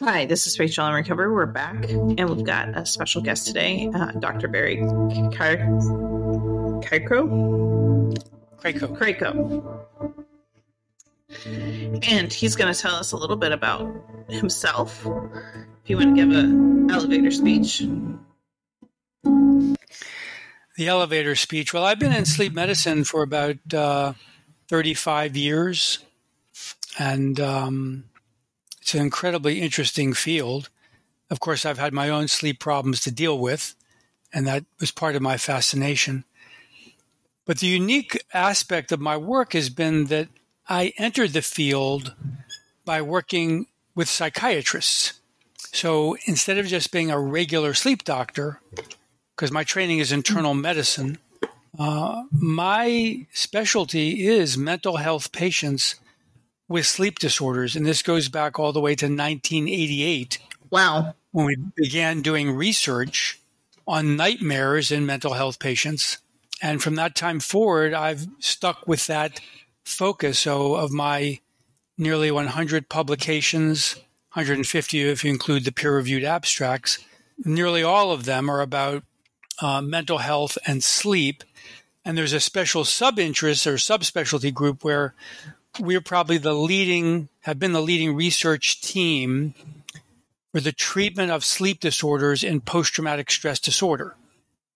Hi, this is Rachel and Recovery. We're back, and we've got a special guest today, uh, Dr. Barry Kaiko. Krakow. Krakow. And he's going to tell us a little bit about himself. If you want to give an elevator speech. The elevator speech. Well, I've been in sleep medicine for about uh, 35 years, and um, it's an incredibly interesting field. Of course, I've had my own sleep problems to deal with, and that was part of my fascination. But the unique aspect of my work has been that I entered the field by working with psychiatrists. So instead of just being a regular sleep doctor, because my training is internal medicine, uh, my specialty is mental health patients with sleep disorders. And this goes back all the way to 1988. Wow. When we began doing research on nightmares in mental health patients. And from that time forward, I've stuck with that focus. So, of my nearly 100 publications, 150 if you include the peer reviewed abstracts, nearly all of them are about uh, mental health and sleep. And there's a special sub interest or subspecialty group where we're probably the leading, have been the leading research team for the treatment of sleep disorders in post traumatic stress disorder.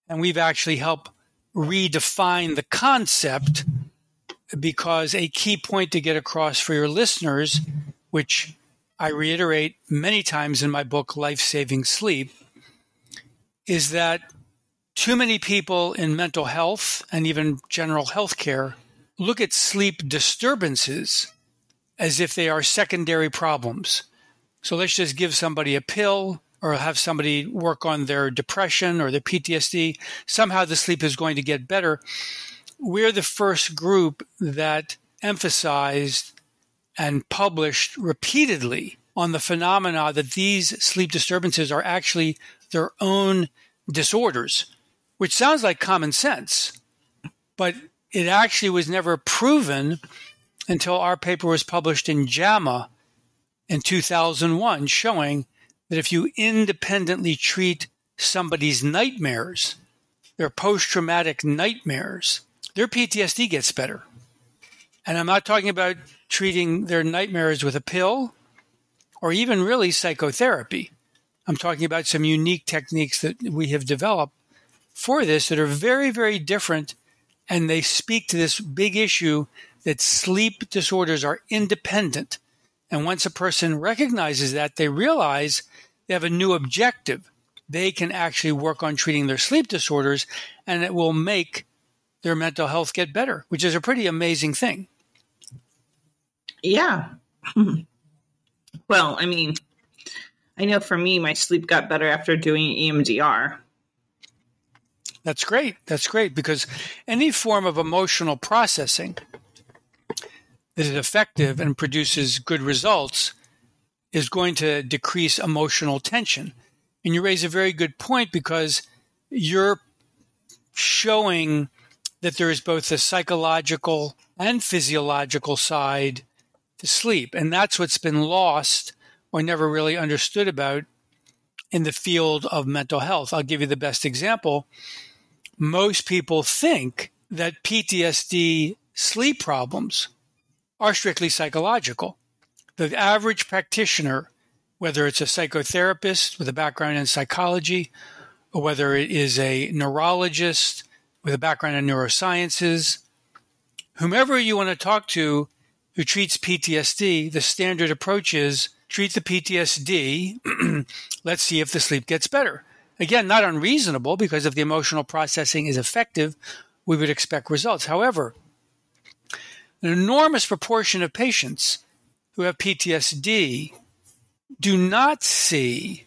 And we've actually helped redefine the concept because a key point to get across for your listeners, which I reiterate many times in my book, Life Saving Sleep, is that too many people in mental health and even general health care look at sleep disturbances as if they are secondary problems. So let's just give somebody a pill or have somebody work on their depression or their PTSD. Somehow the sleep is going to get better. We're the first group that emphasized and published repeatedly on the phenomena that these sleep disturbances are actually their own disorders, which sounds like common sense, but it actually was never proven until our paper was published in JAMA in 2001, showing that if you independently treat somebody's nightmares, their post traumatic nightmares, their PTSD gets better. And I'm not talking about treating their nightmares with a pill or even really psychotherapy. I'm talking about some unique techniques that we have developed for this that are very, very different. And they speak to this big issue that sleep disorders are independent. And once a person recognizes that, they realize they have a new objective. They can actually work on treating their sleep disorders and it will make their mental health get better, which is a pretty amazing thing. Yeah. well, I mean, I know for me, my sleep got better after doing EMDR. That's great. That's great because any form of emotional processing that is effective and produces good results is going to decrease emotional tension. And you raise a very good point because you're showing that there is both a psychological and physiological side to sleep. And that's what's been lost or never really understood about in the field of mental health. I'll give you the best example. Most people think that PTSD sleep problems are strictly psychological. The average practitioner, whether it's a psychotherapist with a background in psychology, or whether it is a neurologist with a background in neurosciences, whomever you want to talk to who treats PTSD, the standard approach is treat the PTSD. Let's see if the sleep gets better. Again, not unreasonable because if the emotional processing is effective, we would expect results. However, an enormous proportion of patients who have PTSD do not see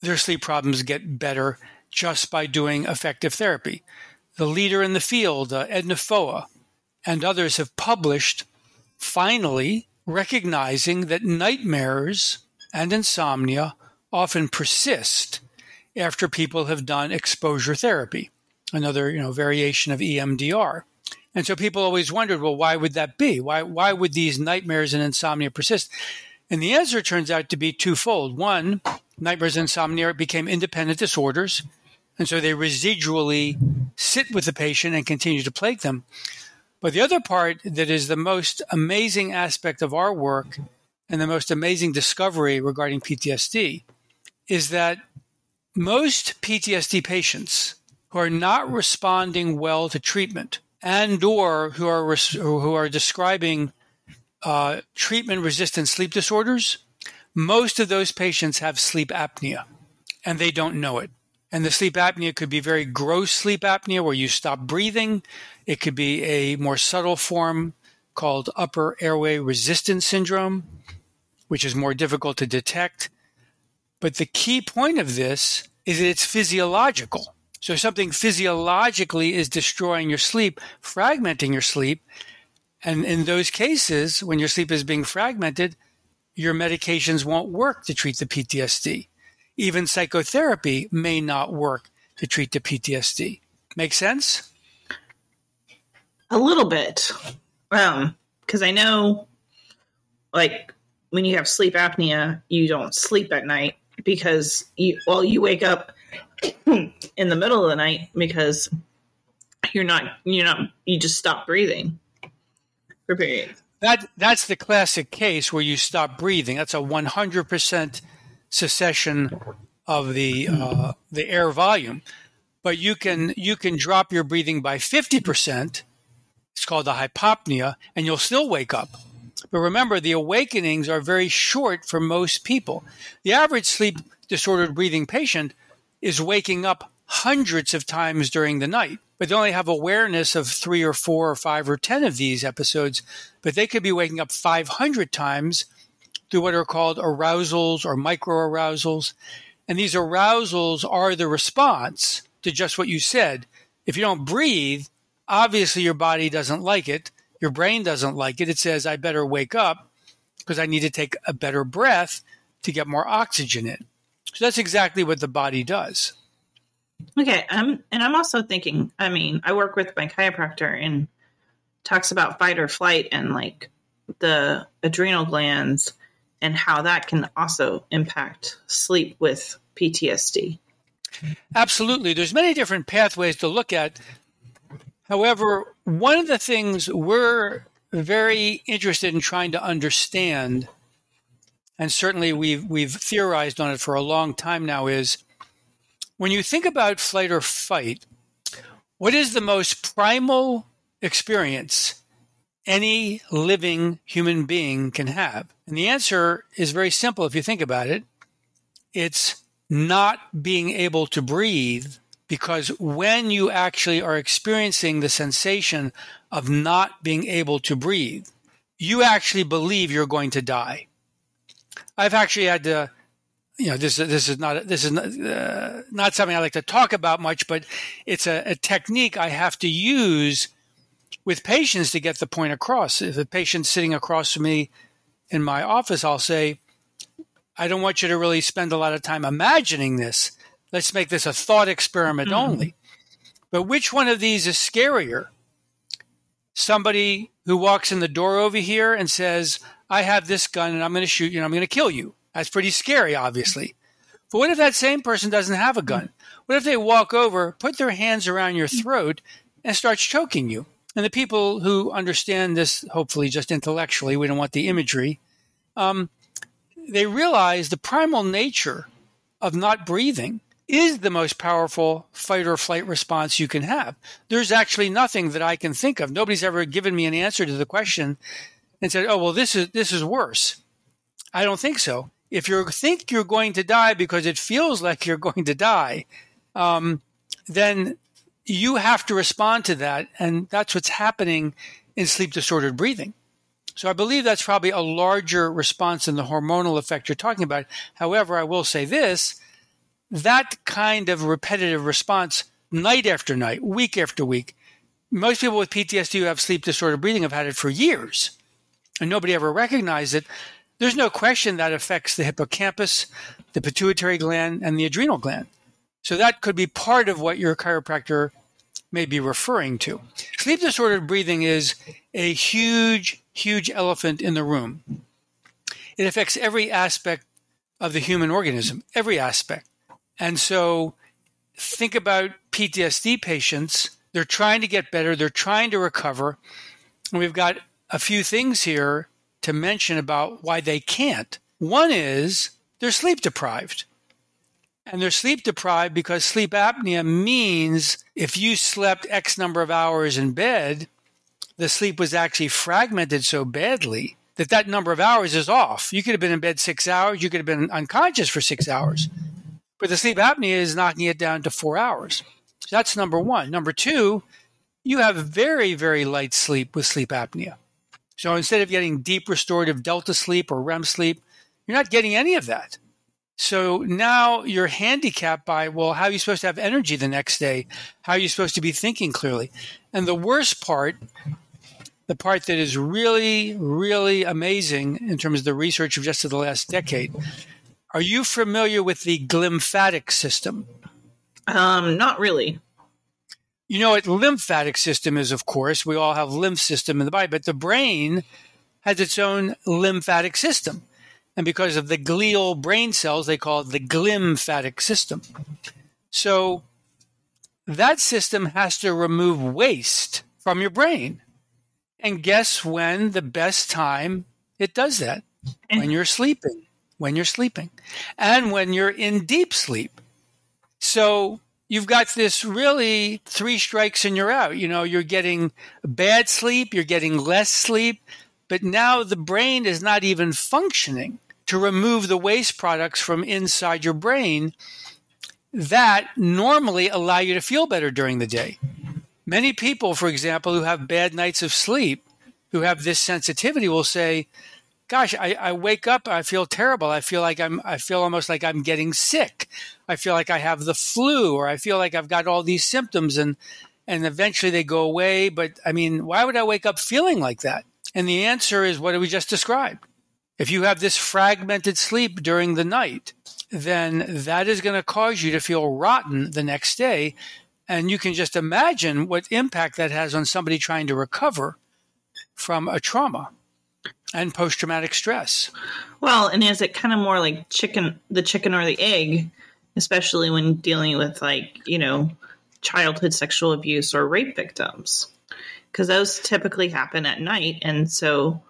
their sleep problems get better just by doing effective therapy. The leader in the field, uh, Edna Foa, and others have published finally recognizing that nightmares and insomnia often persist after people have done exposure therapy, another you know variation of EMDR. And so people always wondered, well, why would that be? Why why would these nightmares and insomnia persist? And the answer turns out to be twofold. One, nightmares and insomnia became independent disorders, and so they residually sit with the patient and continue to plague them. But the other part that is the most amazing aspect of our work and the most amazing discovery regarding PTSD is that most PTSD patients who are not responding well to treatment and or who are res- who are describing uh, treatment resistant sleep disorders, most of those patients have sleep apnea and they don't know it. And the sleep apnea could be very gross sleep apnea where you stop breathing. It could be a more subtle form called upper airway resistance syndrome, which is more difficult to detect. But the key point of this is that it's physiological. So something physiologically is destroying your sleep, fragmenting your sleep. And in those cases, when your sleep is being fragmented, your medications won't work to treat the PTSD. Even psychotherapy may not work to treat the PTSD. Make sense? A little bit. Um, because I know like when you have sleep apnea, you don't sleep at night because you well you wake up in the middle of the night because you're not you're not you just stop breathing for. That that's the classic case where you stop breathing. That's a 100% cessation of the uh, the air volume. But you can you can drop your breathing by 50%. It's called the hypopnea, and you'll still wake up. But remember, the awakenings are very short for most people. The average sleep disordered breathing patient is waking up hundreds of times during the night, but they only have awareness of three or four or five or 10 of these episodes, but they could be waking up 500 times through what are called arousals or micro arousals. And these arousals are the response to just what you said. If you don't breathe, obviously your body doesn't like it. Your brain doesn't like it. It says, I better wake up because I need to take a better breath to get more oxygen in. So that's exactly what the body does. Okay, um, and I'm also thinking. I mean, I work with my chiropractor and talks about fight or flight and like the adrenal glands and how that can also impact sleep with PTSD. Absolutely, there's many different pathways to look at. However, one of the things we're very interested in trying to understand and certainly we've we've theorized on it for a long time now is when you think about flight or fight, what is the most primal experience any living human being can have? And the answer is very simple if you think about it. It's not being able to breathe because when you actually are experiencing the sensation of not being able to breathe, you actually believe you're going to die. I've actually had to, you know, this this is not this is not, uh, not something I like to talk about much, but it's a, a, technique I have to use with patients to get the point across. If a patient's sitting across from me in my office, I'll say, "I don't want you to really spend a lot of time imagining this. Let's make this a thought experiment mm-hmm. only." But which one of these is scarier? Somebody who walks in the door over here and says, I have this gun and I'm going to shoot you and I'm going to kill you. That's pretty scary, obviously. But what if that same person doesn't have a gun? What if they walk over, put their hands around your throat, and starts choking you? And the people who understand this, hopefully just intellectually, we don't want the imagery, um, they realize the primal nature of not breathing is the most powerful fight or flight response you can have. There's actually nothing that I can think of. Nobody's ever given me an answer to the question and said, "Oh, well, this is this is worse." I don't think so. If you think you're going to die because it feels like you're going to die, um, then you have to respond to that, and that's what's happening in sleep disordered breathing. So I believe that's probably a larger response than the hormonal effect you're talking about. However, I will say this that kind of repetitive response night after night, week after week, most people with PTSD who have sleep disordered breathing have had it for years and nobody ever recognized it, there's no question that affects the hippocampus, the pituitary gland, and the adrenal gland. So that could be part of what your chiropractor may be referring to. Sleep disordered breathing is a huge, huge elephant in the room. it affects every aspect of the human organism, every aspect. And so think about PTSD patients. They're trying to get better, they're trying to recover. And we've got a few things here to mention about why they can't. One is they're sleep deprived. And they're sleep deprived because sleep apnea means if you slept X number of hours in bed, the sleep was actually fragmented so badly that that number of hours is off. You could have been in bed six hours, you could have been unconscious for six hours. But the sleep apnea is knocking it down to four hours. So that's number one. Number two, you have very, very light sleep with sleep apnea. So instead of getting deep restorative delta sleep or REM sleep, you're not getting any of that. So now you're handicapped by, well, how are you supposed to have energy the next day? How are you supposed to be thinking clearly? And the worst part, the part that is really, really amazing in terms of the research of just the last decade, are you familiar with the glymphatic system? Um, not really. You know what lymphatic system is, of course. We all have lymph system in the body, but the brain has its own lymphatic system. And because of the glial brain cells, they call it the glymphatic system. So that system has to remove waste from your brain. And guess when the best time it does that? When you're sleeping. When you're sleeping. And when you're in deep sleep. So you've got this really three strikes and you're out. You know, you're getting bad sleep, you're getting less sleep, but now the brain is not even functioning to remove the waste products from inside your brain that normally allow you to feel better during the day. Many people, for example, who have bad nights of sleep, who have this sensitivity, will say, Gosh, I, I wake up, I feel terrible. I feel like I'm, I feel almost like I'm getting sick. I feel like I have the flu, or I feel like I've got all these symptoms, and and eventually they go away. But I mean, why would I wake up feeling like that? And the answer is what we just described. If you have this fragmented sleep during the night, then that is going to cause you to feel rotten the next day. And you can just imagine what impact that has on somebody trying to recover from a trauma and post traumatic stress. Well, and is it kind of more like chicken, the chicken or the egg, especially when dealing with like, you know, childhood sexual abuse or rape victims? Because those typically happen at night. And so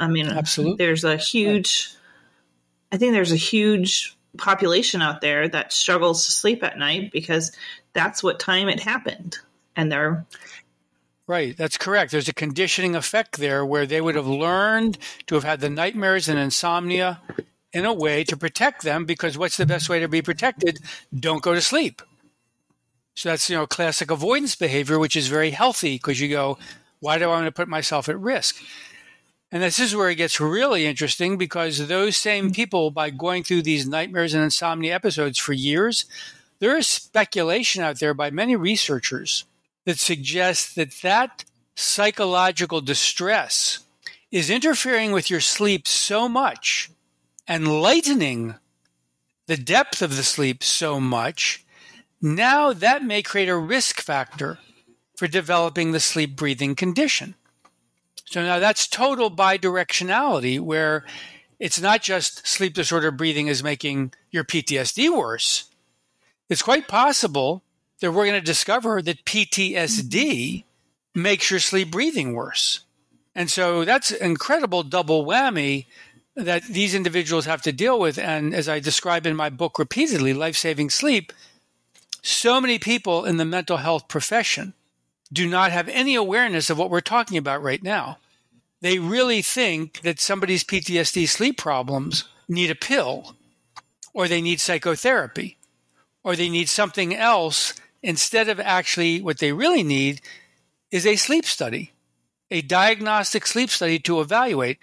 I mean, absolutely. There's a huge, I think there's a huge population out there that struggles to sleep at night because that's what time it happened, and they're Right, that's correct. There's a conditioning effect there where they would have learned to have had the nightmares and insomnia in a way to protect them because what's the best way to be protected? Don't go to sleep. So that's, you know, classic avoidance behavior, which is very healthy because you go, why do I want to put myself at risk? And this is where it gets really interesting because those same people, by going through these nightmares and insomnia episodes for years, there is speculation out there by many researchers that suggests that that psychological distress is interfering with your sleep so much and lightening the depth of the sleep so much, now that may create a risk factor for developing the sleep breathing condition. So now that's total bidirectionality where it's not just sleep disorder breathing is making your PTSD worse. It's quite possible that we're going to discover that PTSD mm-hmm. makes your sleep breathing worse. And so that's incredible double whammy that these individuals have to deal with. And as I describe in my book repeatedly, Life Saving Sleep, so many people in the mental health profession do not have any awareness of what we're talking about right now. They really think that somebody's PTSD sleep problems need a pill, or they need psychotherapy, or they need something else instead of actually what they really need is a sleep study, a diagnostic sleep study to evaluate.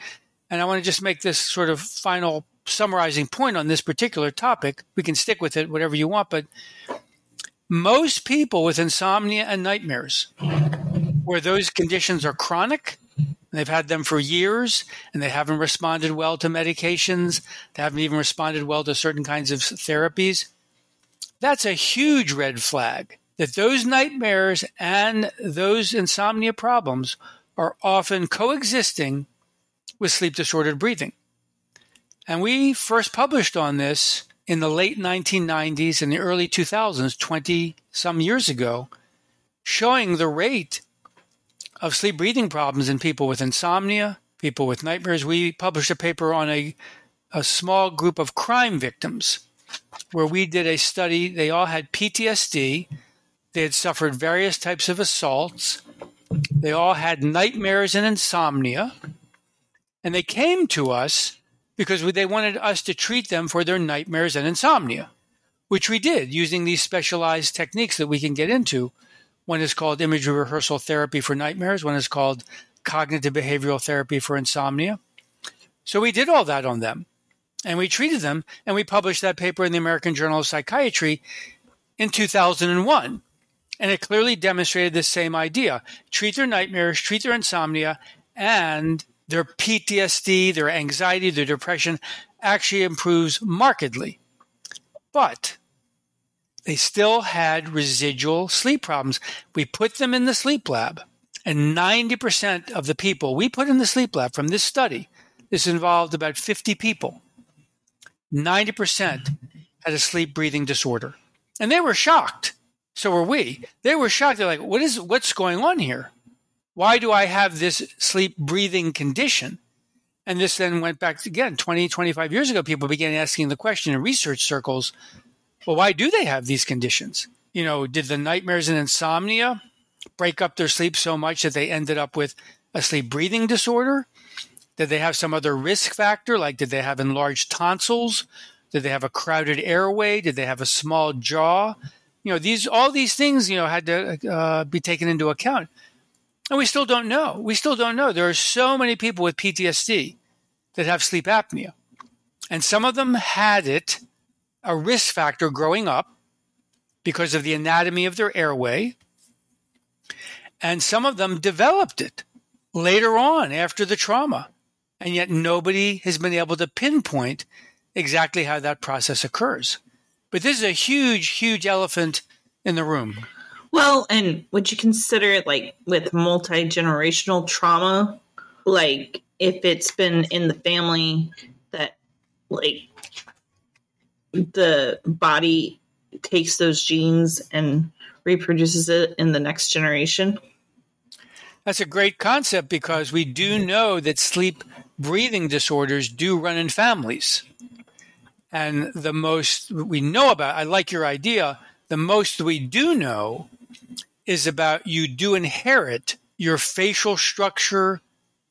And I want to just make this sort of final summarizing point on this particular topic. We can stick with it, whatever you want, but most people with insomnia and nightmares, where those conditions are chronic, they've had them for years and they haven't responded well to medications, they haven't even responded well to certain kinds of therapies. That's a huge red flag that those nightmares and those insomnia problems are often coexisting with sleep disordered breathing. And we first published on this in the late 1990s and the early 2000s, 20 some years ago, showing the rate of sleep breathing problems in people with insomnia, people with nightmares. We published a paper on a, a small group of crime victims where we did a study. They all had PTSD, they had suffered various types of assaults, they all had nightmares and insomnia. And they came to us because they wanted us to treat them for their nightmares and insomnia, which we did using these specialized techniques that we can get into. One is called imagery rehearsal therapy for nightmares, one is called cognitive behavioral therapy for insomnia. So we did all that on them and we treated them and we published that paper in the American Journal of Psychiatry in 2001. And it clearly demonstrated the same idea treat their nightmares, treat their insomnia, and their PTSD, their anxiety, their depression actually improves markedly. But they still had residual sleep problems. We put them in the sleep lab, and 90% of the people we put in the sleep lab from this study, this involved about 50 people, 90% had a sleep breathing disorder. And they were shocked. So were we. They were shocked. They're like, what is what's going on here? Why do I have this sleep breathing condition? And this then went back again 20, 25 years ago. People began asking the question in research circles well, why do they have these conditions? You know, did the nightmares and insomnia break up their sleep so much that they ended up with a sleep breathing disorder? Did they have some other risk factor? Like, did they have enlarged tonsils? Did they have a crowded airway? Did they have a small jaw? You know, these all these things, you know, had to uh, be taken into account. And we still don't know. We still don't know. There are so many people with PTSD that have sleep apnea. And some of them had it, a risk factor growing up because of the anatomy of their airway. And some of them developed it later on after the trauma. And yet nobody has been able to pinpoint exactly how that process occurs. But this is a huge, huge elephant in the room. Well, and would you consider it like with multi generational trauma? Like if it's been in the family that like the body takes those genes and reproduces it in the next generation? That's a great concept because we do know that sleep breathing disorders do run in families. And the most we know about, I like your idea, the most we do know is about you do inherit your facial structure,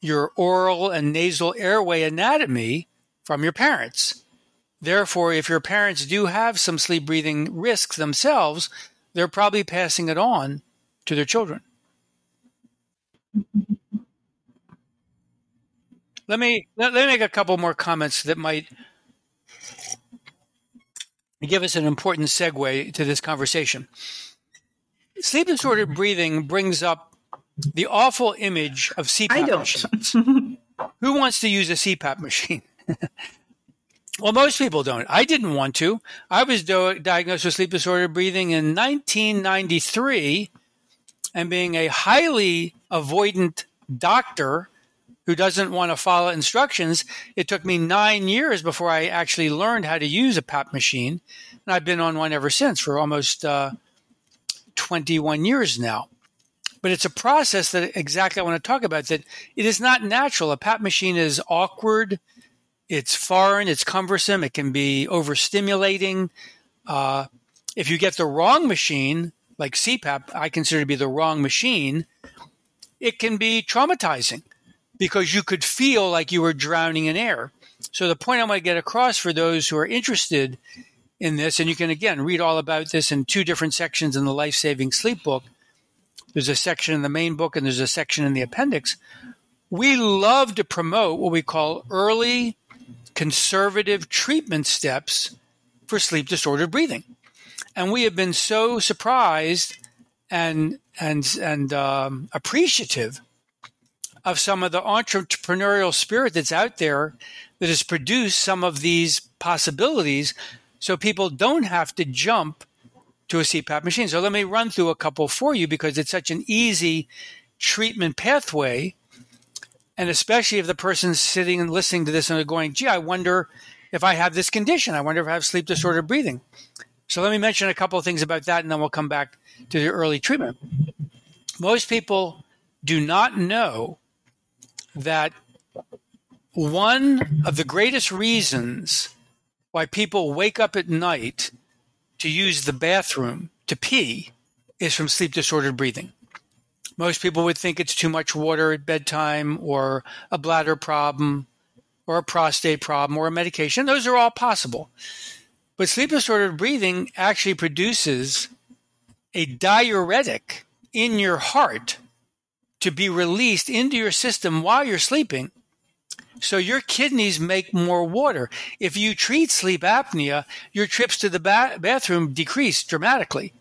your oral and nasal airway anatomy from your parents. Therefore, if your parents do have some sleep breathing risks themselves, they're probably passing it on to their children. Let me let, me make a couple more comments that might give us an important segue to this conversation. Sleep disordered mm-hmm. breathing brings up the awful image of CPAP I don't. machines. Who wants to use a CPAP machine? well, most people don't. I didn't want to. I was do- diagnosed with sleep disordered breathing in 1993, and being a highly avoidant doctor who doesn't want to follow instructions, it took me nine years before I actually learned how to use a PAP machine. And I've been on one ever since for almost uh, 21 years now. But it's a process that exactly I want to talk about that it is not natural. A PAP machine is awkward, it's foreign, it's cumbersome, it can be overstimulating. Uh, if you get the wrong machine, like CPAP, I consider to be the wrong machine, it can be traumatizing because you could feel like you were drowning in air. So the point I want to get across for those who are interested in this, and you can again read all about this in two different sections in the Life Saving Sleep book. There's a section in the main book and there's a section in the appendix. We love to promote what we call early conservative treatment steps for sleep disordered breathing. And we have been so surprised and and and um, appreciative of some of the entrepreneurial spirit that's out there that has produced some of these possibilities so people don't have to jump to a CPAP machine. So let me run through a couple for you because it's such an easy treatment pathway. And especially if the person's sitting and listening to this and they're going, gee, I wonder if I have this condition. I wonder if I have sleep disordered breathing. So let me mention a couple of things about that and then we'll come back to the early treatment. Most people do not know that one of the greatest reasons why people wake up at night to use the bathroom to pee is from sleep disordered breathing. Most people would think it's too much water at bedtime or a bladder problem or a prostate problem or a medication. Those are all possible. But sleep disordered breathing actually produces a diuretic in your heart to be released into your system while you're sleeping. So your kidneys make more water. If you treat sleep apnea, your trips to the ba- bathroom decrease dramatically.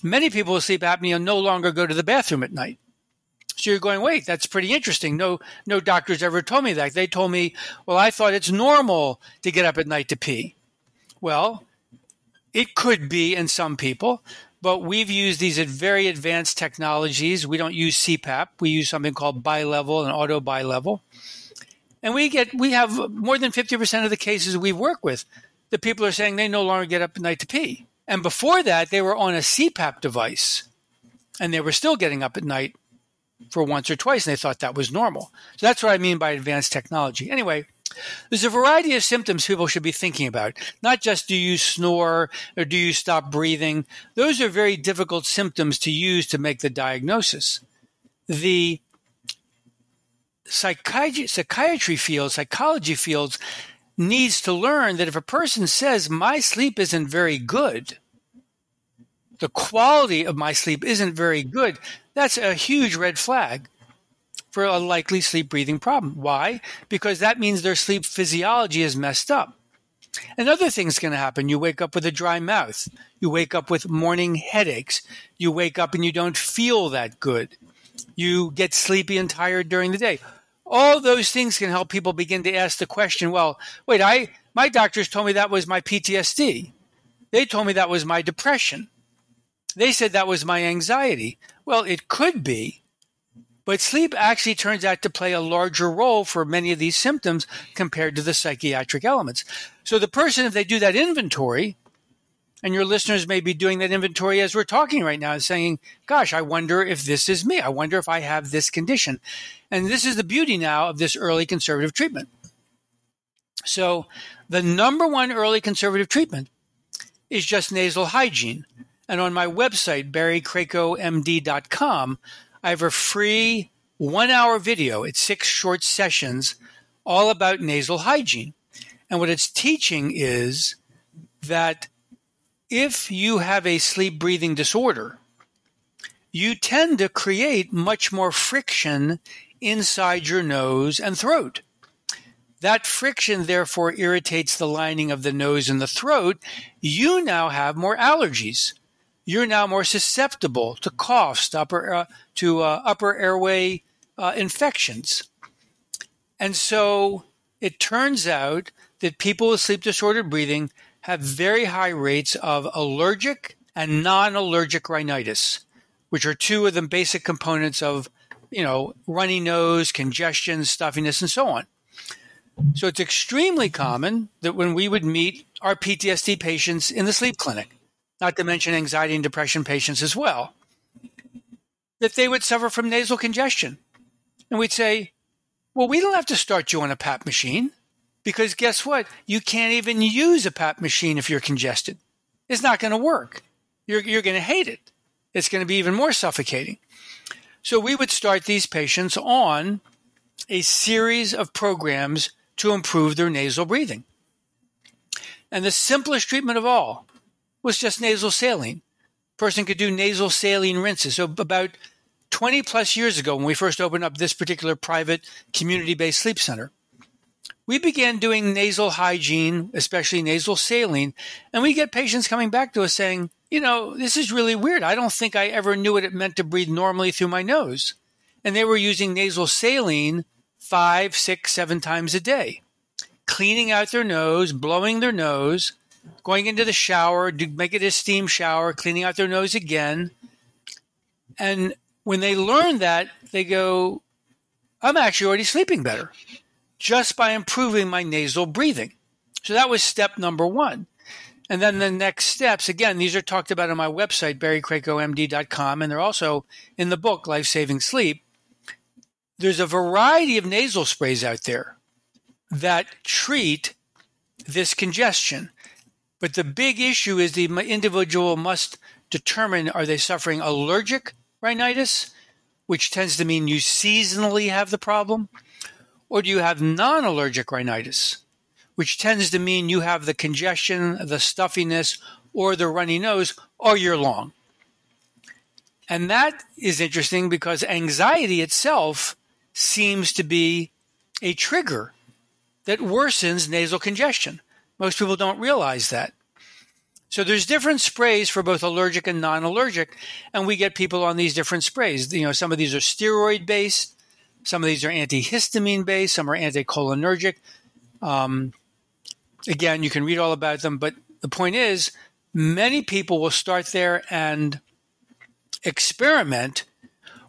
Many people with sleep apnea no longer go to the bathroom at night. So you're going, wait, that's pretty interesting. No, no doctors ever told me that. They told me, well, I thought it's normal to get up at night to pee. Well, it could be in some people, but we've used these very advanced technologies. We don't use CPAP. We use something called bilevel and auto bilevel. And we get we have more than 50% of the cases we work with. The people are saying they no longer get up at night to pee. And before that, they were on a CPAP device and they were still getting up at night for once or twice and they thought that was normal. So that's what I mean by advanced technology. Anyway, there's a variety of symptoms people should be thinking about. Not just do you snore or do you stop breathing. Those are very difficult symptoms to use to make the diagnosis. The psychiatry, psychiatry field, psychology fields needs to learn that if a person says my sleep isn't very good, the quality of my sleep isn't very good, that's a huge red flag for a likely sleep breathing problem. Why? Because that means their sleep physiology is messed up. Another thing's going to happen. You wake up with a dry mouth. You wake up with morning headaches. You wake up and you don't feel that good. You get sleepy and tired during the day. All those things can help people begin to ask the question, well, wait, I my doctors told me that was my PTSD. They told me that was my depression. They said that was my anxiety. Well, it could be, but sleep actually turns out to play a larger role for many of these symptoms compared to the psychiatric elements. So the person, if they do that inventory, and your listeners may be doing that inventory as we're talking right now saying, gosh, I wonder if this is me. I wonder if I have this condition. And this is the beauty now of this early conservative treatment. So the number one early conservative treatment is just nasal hygiene. And on my website, barrykrakowmd.com, I have a free one hour video. It's six short sessions all about nasal hygiene. And what it's teaching is that if you have a sleep breathing disorder, you tend to create much more friction inside your nose and throat. That friction therefore irritates the lining of the nose and the throat. You now have more allergies you're now more susceptible to coughs, to upper, uh, to, uh, upper airway uh, infections. And so it turns out that people with sleep disordered breathing have very high rates of allergic and non-allergic rhinitis, which are two of the basic components of, you know, runny nose, congestion, stuffiness, and so on. So it's extremely common that when we would meet our PTSD patients in the sleep clinic, not to mention anxiety and depression patients as well, that they would suffer from nasal congestion. And we'd say, well, we don't have to start you on a PAP machine because guess what? You can't even use a PAP machine if you're congested. It's not going to work. You're, you're going to hate it. It's going to be even more suffocating. So we would start these patients on a series of programs to improve their nasal breathing. And the simplest treatment of all was just nasal saline. Person could do nasal saline rinses. So about 20 plus years ago, when we first opened up this particular private community-based sleep center, we began doing nasal hygiene, especially nasal saline, and we get patients coming back to us saying, you know, this is really weird. I don't think I ever knew what it meant to breathe normally through my nose. And they were using nasal saline five, six, seven times a day, cleaning out their nose, blowing their nose, going into the shower, do, make it a steam shower, cleaning out their nose again. And when they learn that, they go, I'm actually already sleeping better just by improving my nasal breathing. So that was step number one. And then the next steps, again, these are talked about on my website, barrykrakowmd.com, and they're also in the book, Life Saving Sleep. There's a variety of nasal sprays out there that treat this congestion. But the big issue is the individual must determine are they suffering allergic rhinitis, which tends to mean you seasonally have the problem, or do you have non allergic rhinitis, which tends to mean you have the congestion, the stuffiness, or the runny nose all year long. And that is interesting because anxiety itself seems to be a trigger that worsens nasal congestion. Most people don't realize that. So there's different sprays for both allergic and non-allergic, and we get people on these different sprays. You know, some of these are steroid based, some of these are antihistamine based, some are anticholinergic. Um, again, you can read all about them, but the point is, many people will start there and experiment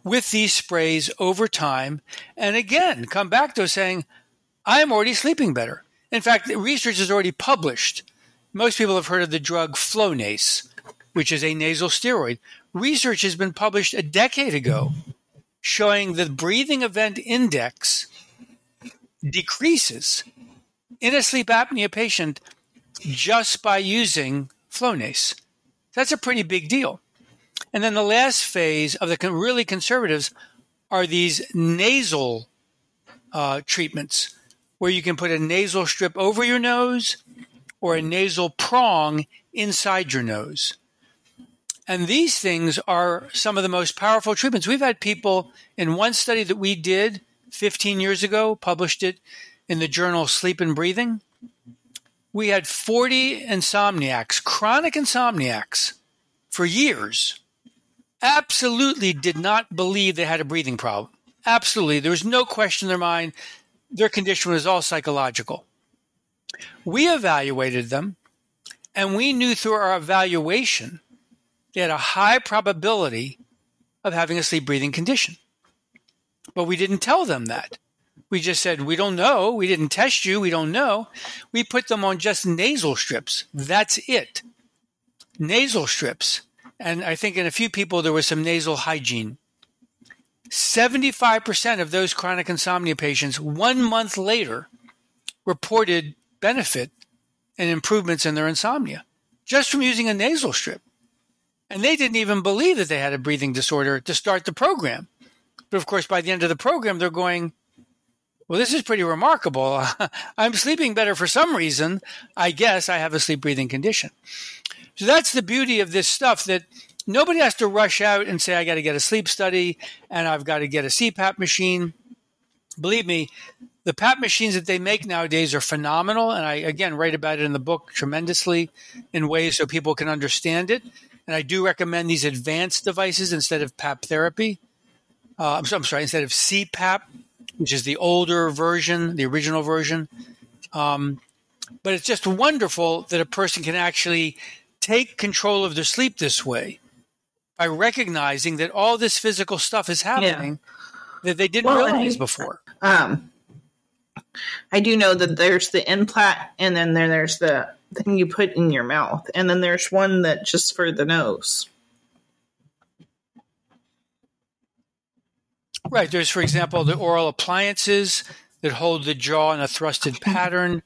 with these sprays over time, and again come back to saying, "I'm already sleeping better." In fact, research is already published most people have heard of the drug Flonase, which is a nasal steroid. Research has been published a decade ago showing the breathing event index decreases in a sleep apnea patient just by using Flonase. That's a pretty big deal. And then the last phase of the really conservatives are these nasal uh, treatments where you can put a nasal strip over your nose or a nasal prong inside your nose. And these things are some of the most powerful treatments. We've had people in one study that we did 15 years ago, published it in the journal Sleep and Breathing. We had 40 insomniacs, chronic insomniacs, for years, absolutely did not believe they had a breathing problem. Absolutely. There was no question in their mind. Their condition was all psychological. We evaluated them, and we knew through our evaluation they had a high probability of having a sleep breathing condition. But we didn't tell them that. We just said, we don't know. We didn't test you. We don't know. We put them on just nasal strips. That's it. Nasal strips. And I think in a few people, there was some nasal hygiene. 75% of those chronic insomnia patients, one month later, reported benefit and improvements in their insomnia just from using a nasal strip. And they didn't even believe that they had a breathing disorder to start the program. But of course, by the end of the program, they're going, well, this is pretty remarkable. I'm sleeping better for some reason. I guess I have a sleep breathing condition. So that's the beauty of this stuff that nobody has to rush out and say, I got to get a sleep study and I've got to get a CPAP machine. Believe me, the PAP machines that they make nowadays are phenomenal. And I, again, write about it in the book tremendously in ways so people can understand it. And I do recommend these advanced devices instead of PAP therapy. Uh, I'm, I'm, sorry, instead of CPAP, which is the older version, the original version. Um, but it's just wonderful that a person can actually take control of their sleep this way by recognizing that all this physical stuff is happening yeah. that they didn't well, realize I, before. Um, I do know that there's the implant, and then there, there's the thing you put in your mouth, and then there's one that just for the nose. Right. There's, for example, the oral appliances that hold the jaw in a thrusted pattern.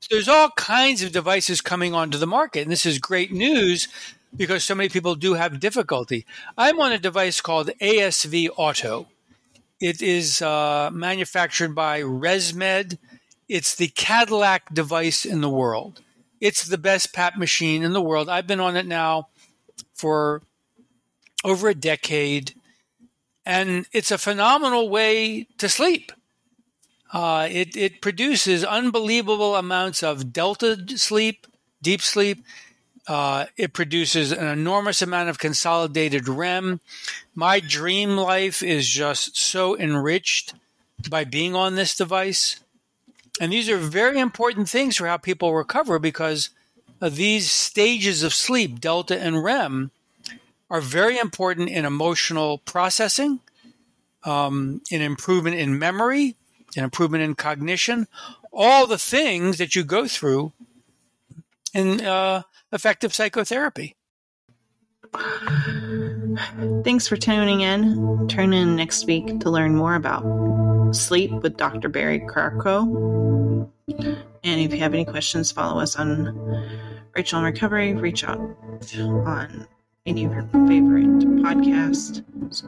So there's all kinds of devices coming onto the market, and this is great news because so many people do have difficulty. I'm on a device called ASV Auto. It is uh, manufactured by ResMed. It's the Cadillac device in the world. It's the best PAP machine in the world. I've been on it now for over a decade, and it's a phenomenal way to sleep. Uh, it, it produces unbelievable amounts of delta sleep, deep sleep. Uh, it produces an enormous amount of consolidated REM. My dream life is just so enriched by being on this device. And these are very important things for how people recover because these stages of sleep, delta and REM, are very important in emotional processing, um, an improvement in memory, an improvement in cognition, all the things that you go through in uh, effective psychotherapy. Thanks for tuning in. Tune in next week to learn more about sleep with Dr. Barry Krakow. And if you have any questions, follow us on Rachel in Recovery. Reach out on any of your favorite podcasts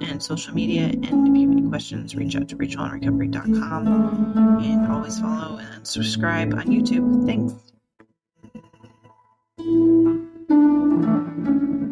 and social media. And if you have any questions, reach out to rachelinrecovery.com and always follow and subscribe on YouTube. Thanks. Thank you.